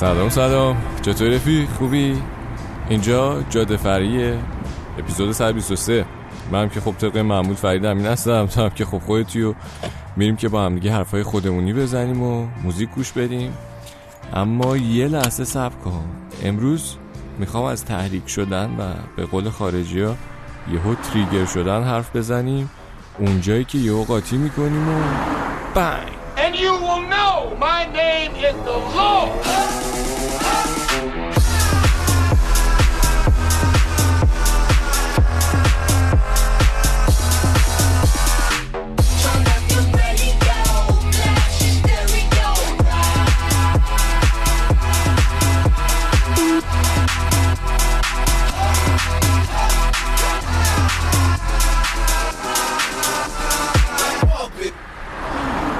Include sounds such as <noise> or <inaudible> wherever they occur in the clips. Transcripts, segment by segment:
سلام سلام. چطور رفیق؟ خوبی؟ اینجا جاده فریه اپیزود 123 من که خب طبق معمول فرید امین هستم هم که خب خودتی و میریم که با هم دیگه حرفای خودمونی بزنیم و موزیک گوش بدیم. اما یه لحظه صبر کن. امروز می‌خوام از تحریک شدن و به قول خارجی ها یهو تریگر شدن حرف بزنیم. اونجایی که یهو قاطی می‌کنیم و بنگ. And you will know my name is the Lord.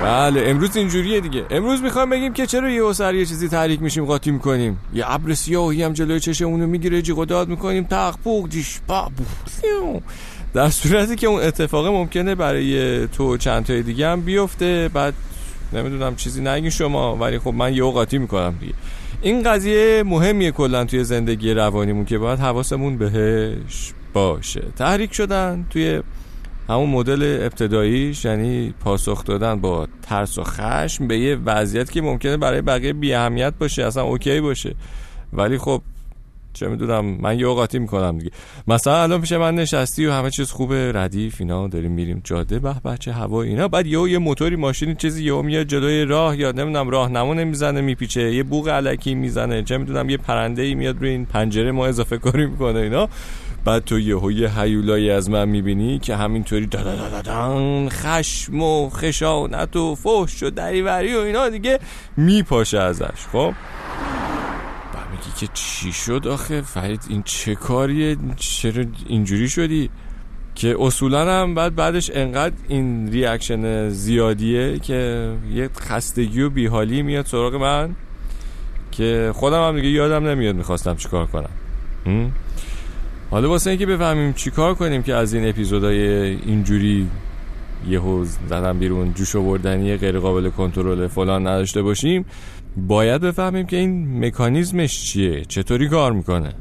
بله امروز اینجوریه دیگه. امروز می‌خوایم بگیم که چرا یه سر یه چیزی تحریک میشیم قاطی می‌کنیم یه ابر سیاهی هم جلوی چشمونو می‌گیره جیغ داد می‌کنیم تق پوق دیش با در صورتی که اون اتفاق ممکنه برای تو چند تای دیگه هم بیفته بعد نمی‌دونم چیزی نگین شما ولی خب من یه قاطی می‌کنم دیگه. این قضیه مهمیه کلا توی زندگی روانیمون که باید حواسمون بهش باشه. تحریک شدن توی همون مدل ابتداییش یعنی پاسخ دادن با ترس و خشم به یه وضعیت که ممکنه برای بقیه بی اهمیت باشه اصلا اوکی باشه. ولی خب چه می‌دونم من یه اوقاتی می‌کنم دیگه. مثلا الان پیش من نشستی و همه چیز خوبه ردیف اینا داریم میریم جاده به بچه هوا اینا. بعد یهو یه موتوری ماشینی چیزی یهو میاد جلوی راه یا نمی‌دونم نمونه می‌زنه میپیچه یه بوق علکی می‌زنه چه می‌دونم یه پرنده ای میاد روی این پنجره ما اضافه کاری می‌کنه اینا. بعد تو یه یه هیولایی از من می‌بینی که همینطوری دادادادادان خشم و خشانت و فحش و دریوری و اینا دیگه میپاشه ازش خب؟ میگی که چی شد آخه؟ فرید این چه کاریه؟ چرا اینجوری شدی؟ که اصولا هم بعد بعدش انقدر این ریاکشن زیادیه که یه خستگی و بیحالی میاد سراغ من که خودم هم دیگه یادم نمیاد می‌خواستم چیکار کنم. حالا واسه اینکه بفهمیم چیکار کنیم که از این اپیزودهای اینجوری یهو زدن بیرون جوش آوردنی غیر قابل کنترل فلان نداشته باشیم باید بفهمیم که این مکانیزمش چیه چطوری کار می‌کنه.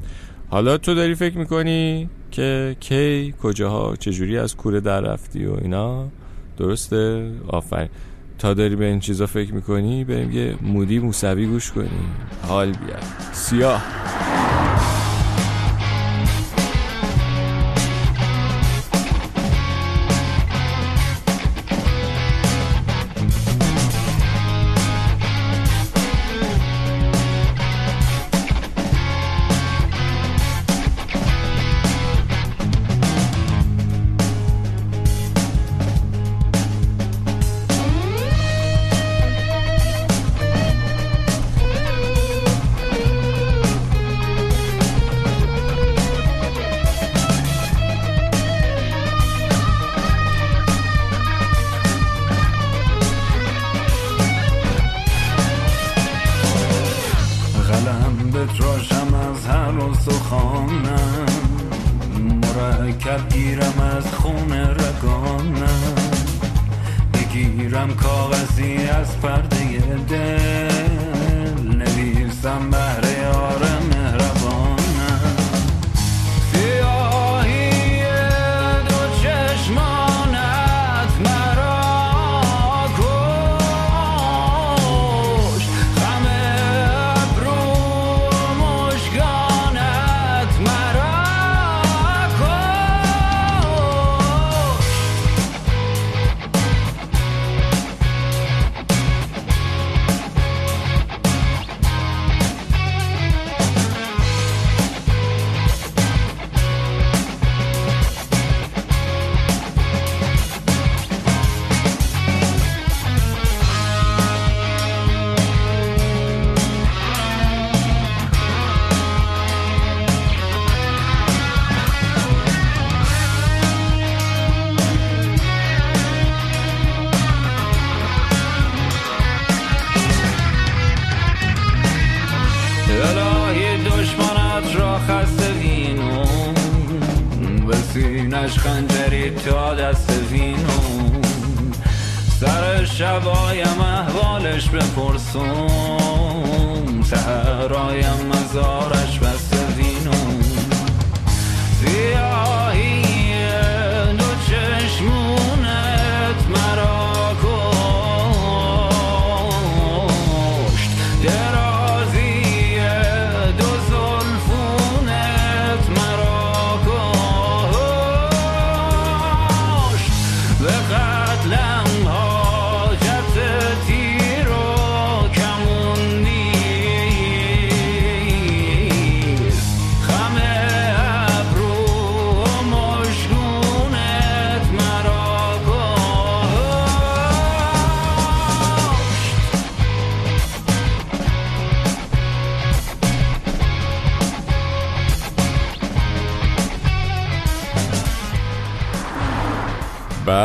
حالا تو داری فکر می‌کنی که کی کجاها چجوری از کوره در رفتی و اینا؟ درسته؟ آفرین. تا داری به این چیزا فکر می‌کنی بریم یه مودی موسوی گوش کنیم. حال بیاد سیاه. بتراشم از هر و سخانم مرکب گیرم از خون رگانم. بگیرم کاغذی از پرده دل. نویسم بهر تا دست وینو. سر شبایم احوالش بپرسم سهرایم مزارش بسته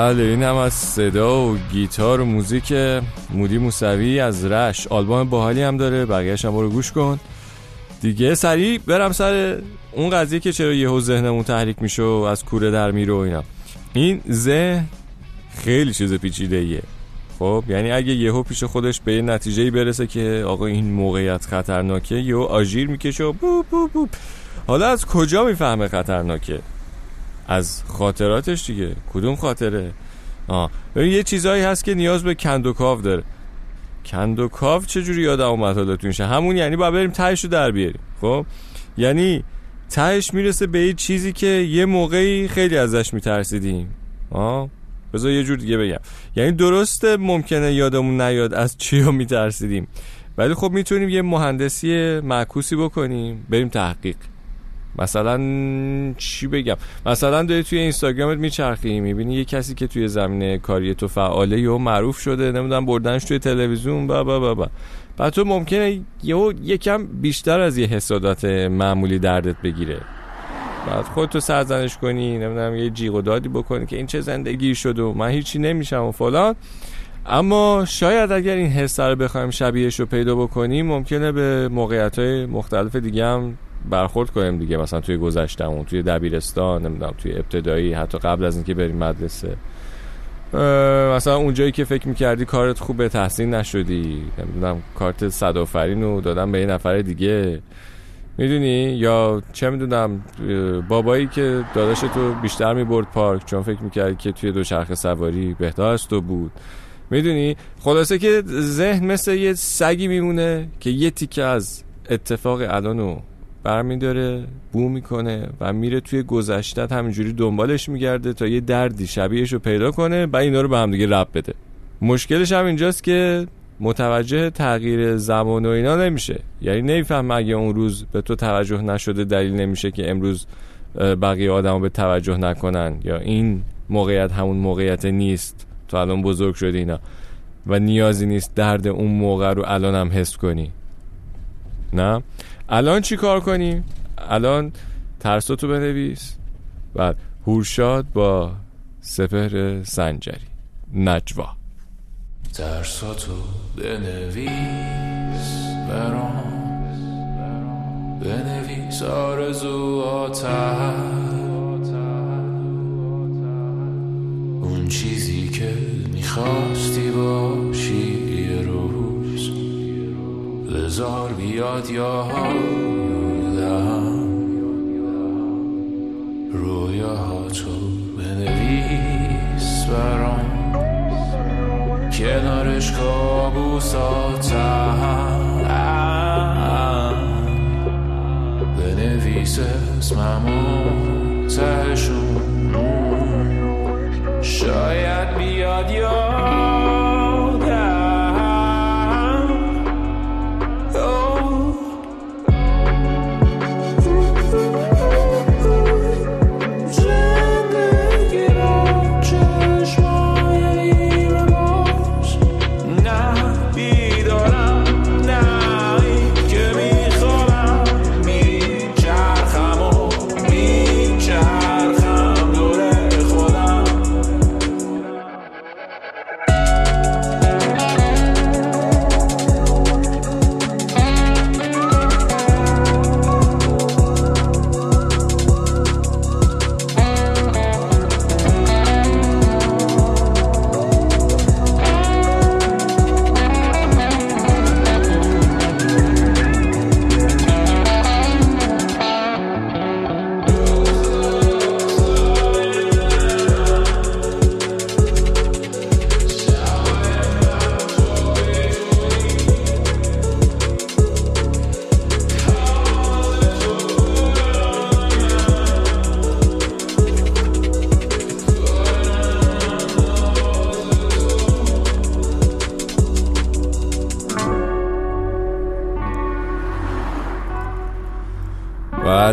بله این هم از صدا و گیتار و موزیک مودی موسوی از رش آلبوم باحالی هم داره بقیهش هم برو گوش کن. دیگه سریع برم سر اون قضیه که چرا یهو ذهنمون تحریک میشه و از کوره در میره و اینا. این ذهن خیلی چیز پیچیده ایه خب یعنی اگه یهو پیش خودش به نتیجه برسه که آقا این موقعیت خطرناکه یهو آژیر می‌کشه و بوب بوب بوب حالا از کجا می‌فهمه خطرناکه؟ از خاطراتش دیگه. کدوم خاطره؟ آه. یه چیزایی هست که نیاز به کندوکاو داره. کندوکاو چجوری یادم اومد حالا تو میشه همون یعنی باید بریم تهش رو در بیاریم. خب؟ یعنی تهش می‌رسه به یه چیزی که یه موقعی خیلی ازش میترسیدیم. آه؟ بذار یه جور دیگه بگم. یعنی درسته ممکنه یادمون نیاد از چی رو میترسیدیم. ولی خب می‌تونیم یه مهندسی معکوسی بکنیم. بریم تحقیق. مثلا چی بگم؟ مثلا داری توی اینستاگرامت میچرخی می‌بینی یه کسی که توی زمینه کاری تو فعاله یا معروف شده نمی‌دونم بردنش توی تلویزیون با با با با. بعد تو ممکنه یهو یکم بیشتر از یه حسادت معمولی دردت بگیره. بعد خودتو سرزنش کنی نمی‌دونم یه جیغ و دادی بکنی که این چه زندگی شد و من هیچی نمیشم و فلان. اما شاید اگر این حس رو بخوایم شبیهش رو پیدا بکنیم ممکنه به موقعیت های مختلف دیگه هم برخورد کنیم دیگه مثلا توی گذشتمون توی دبیرستان نمی‌دونم توی ابتدایی حتی قبل از اینکه بریم مدرسه. مثلا اونجایی که فکر می‌کردی کارت خوبه تحسین نشدی. نمی‌دونم کارت صدافرین رو دادم به یه نفر دیگه. می‌دونی؟ یا چه می‌دونم بابایی که داداش تو بیشتر می‌برد پارک چون فکر می‌کردی که توی دوچرخه سواری بهتر از تو بود. می‌دونی؟ خلاصه که ذهن مثل یه سگی میمونه که یه تیکه از اتفاق الانو برمیداره بو می‌کنه و میره توی گذشتت همینجوری دنبالش میگرده تا یه دردی شبیهش رو پیدا کنه و اینا رو به هم دیگه رب بده. مشکلش هم اینجاست که متوجه تغییر زمان و اینا نمیشه. یعنی نمیفهم اگه اون روز به تو توجه نشده دلیل نمیشه که امروز بقیه آدما به توجه نکنن یا این موقعیت همون موقعیت نیست. تو الان بزرگ شدی اینا. و نیازی نیست درد اون موقع رو الان هم حس کنی. نه. الان چی کار کنیم الان ترساتو بنویس. و هورشاد با سپهر سنجری. نجوا. ترساتو بنویس برام. بنویس آرزواتم اون چیزی که می‌خواستی باشی یه روز بذار بیاد یادم رویاهاتو بنویس برام. کنارش کابوساتم بنویس اسممو تهشون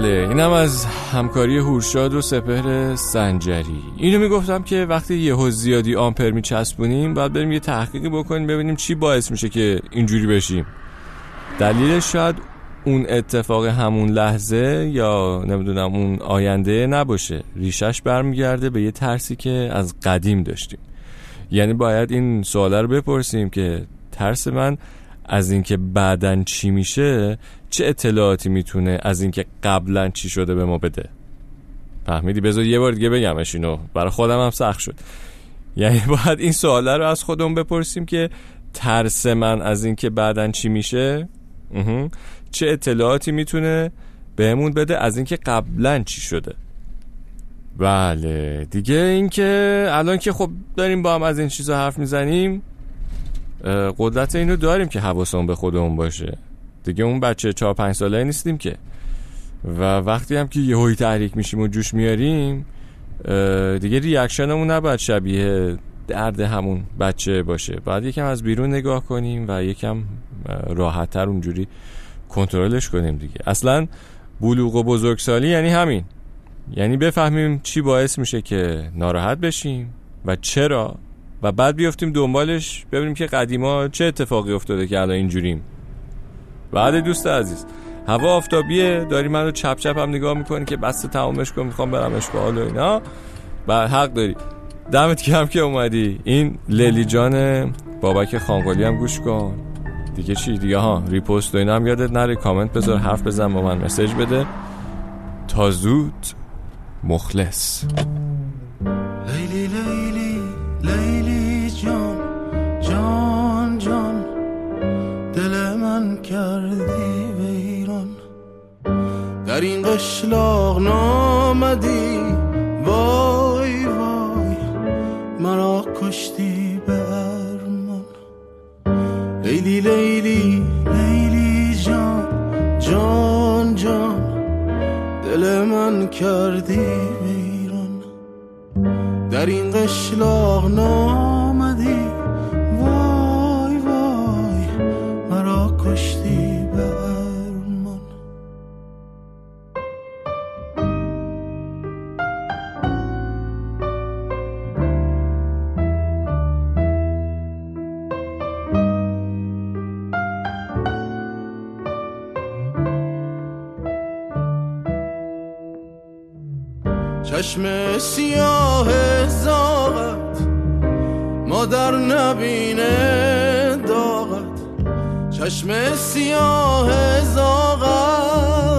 بله اینم از همکاری هورشاد و سپهر سنجری. اینو می‌گفتم که وقتی یهو زیادی آمپر میچسبونیم باید بریم یه تحقیقی بکنیم ببینیم چی باعث میشه که اینجوری بشیم. دلیلش شاید اون اتفاق همون لحظه یا نمی‌دونم اون آینده نباشه. ریشش برمیگرده به یه ترسی که از قدیم داشتیم. یعنی باید این سواله رو بپرسیم که ترس من از اینکه بعدن چی میشه چه اطلاعاتی می‌تونه از اینکه قبلا چی شده به ما بده؟ فهمیدی؟ بذار یه بار دیگه بگمش اینو. برای خودم هم سخت شد. یعنی <laughs> باید این سواله رو از خودمون بپرسیم که ترس من از اینکه بعدن چی میشه. چه اطلاعاتی می‌تونه بهمون بده از اینکه قبلا چی شده؟ بله. دیگه اینکه الان که خب داریم با هم از این چیزا حرف می‌زنیم قدرت اینو داریم که حواسمون به خودمون باشه. دیگه اون بچه چهار پنج ساله نیستیم که. و وقتی هم که یهویی تحریک میشیم و جوش میاریم دیگه ریاکشنمون نباید شبیه درد همون بچه باشه. باید یکم از بیرون نگاه کنیم و یکم راحتتر اونجوری کنترلش کنیم دیگه. اصلا بلوغ و بزرگسالی یعنی همین. یعنی بفهمیم چی باعث میشه که ناراحت بشیم و چرا؟ و بعد بیفتیم دنبالش ببینیم که قدیما چه اتفاقی افتاده که الان اینجوریم. بعد دوست عزیز هوا آفتابیه داری من رو چپ چپ هم نگاه می‌کنی که بسته تمامش کن می‌خوام برم اشغال و اینا. و حق داری. دمت گرم که اومدی. این لیلی جان بابک خانقلی هم گوش کن. دیگه چی؟ دیگه ها ریپوست و اینا هم یادت نره. کامنت بذار حرف بزن با من مسیج بده. تا زود مخلص. کردی ویران در این قشلاق نامدی؟ وای وای مرا کشتی به ارمان. لیلی لیلی لیلی جان جان جان دل من کردی ویران در این قشلاق نامدی؟ کشتی به ارمان چشم سیاه زاغت مادر نبینه. چشم سیاه زاغت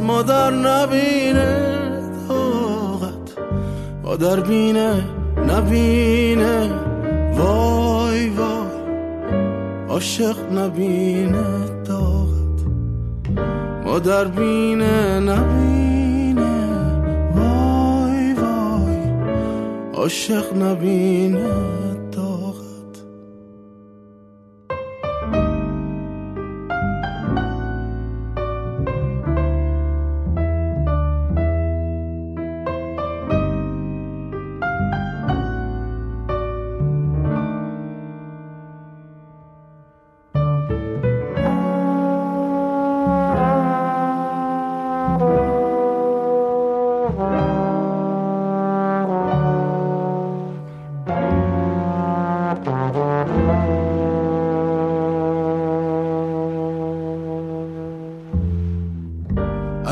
مادر نبینه داغت مادر بینه نبینه. وای وای. عاشق نبینه داغت مادر بینه نبینه. وای وای. عاشق نبینه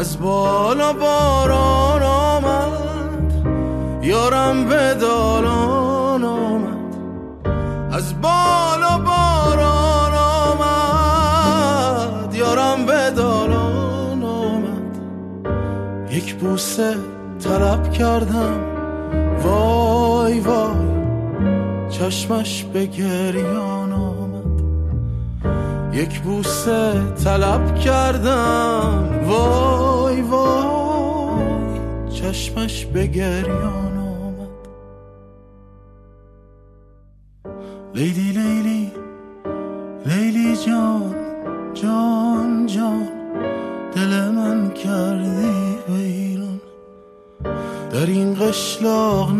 از بالا باران آمد یارم به دالان آمد. از بالا باران آمد یارم به دالان آمد. یک بوسه طلب کردم وای وای چشمش به گریان آمد. یک بوسه طلب کردم وای وای چشمش به گریان آمد. لیلی لیلی لیلی جان جان جان دل من کردی ویران در این قشلاق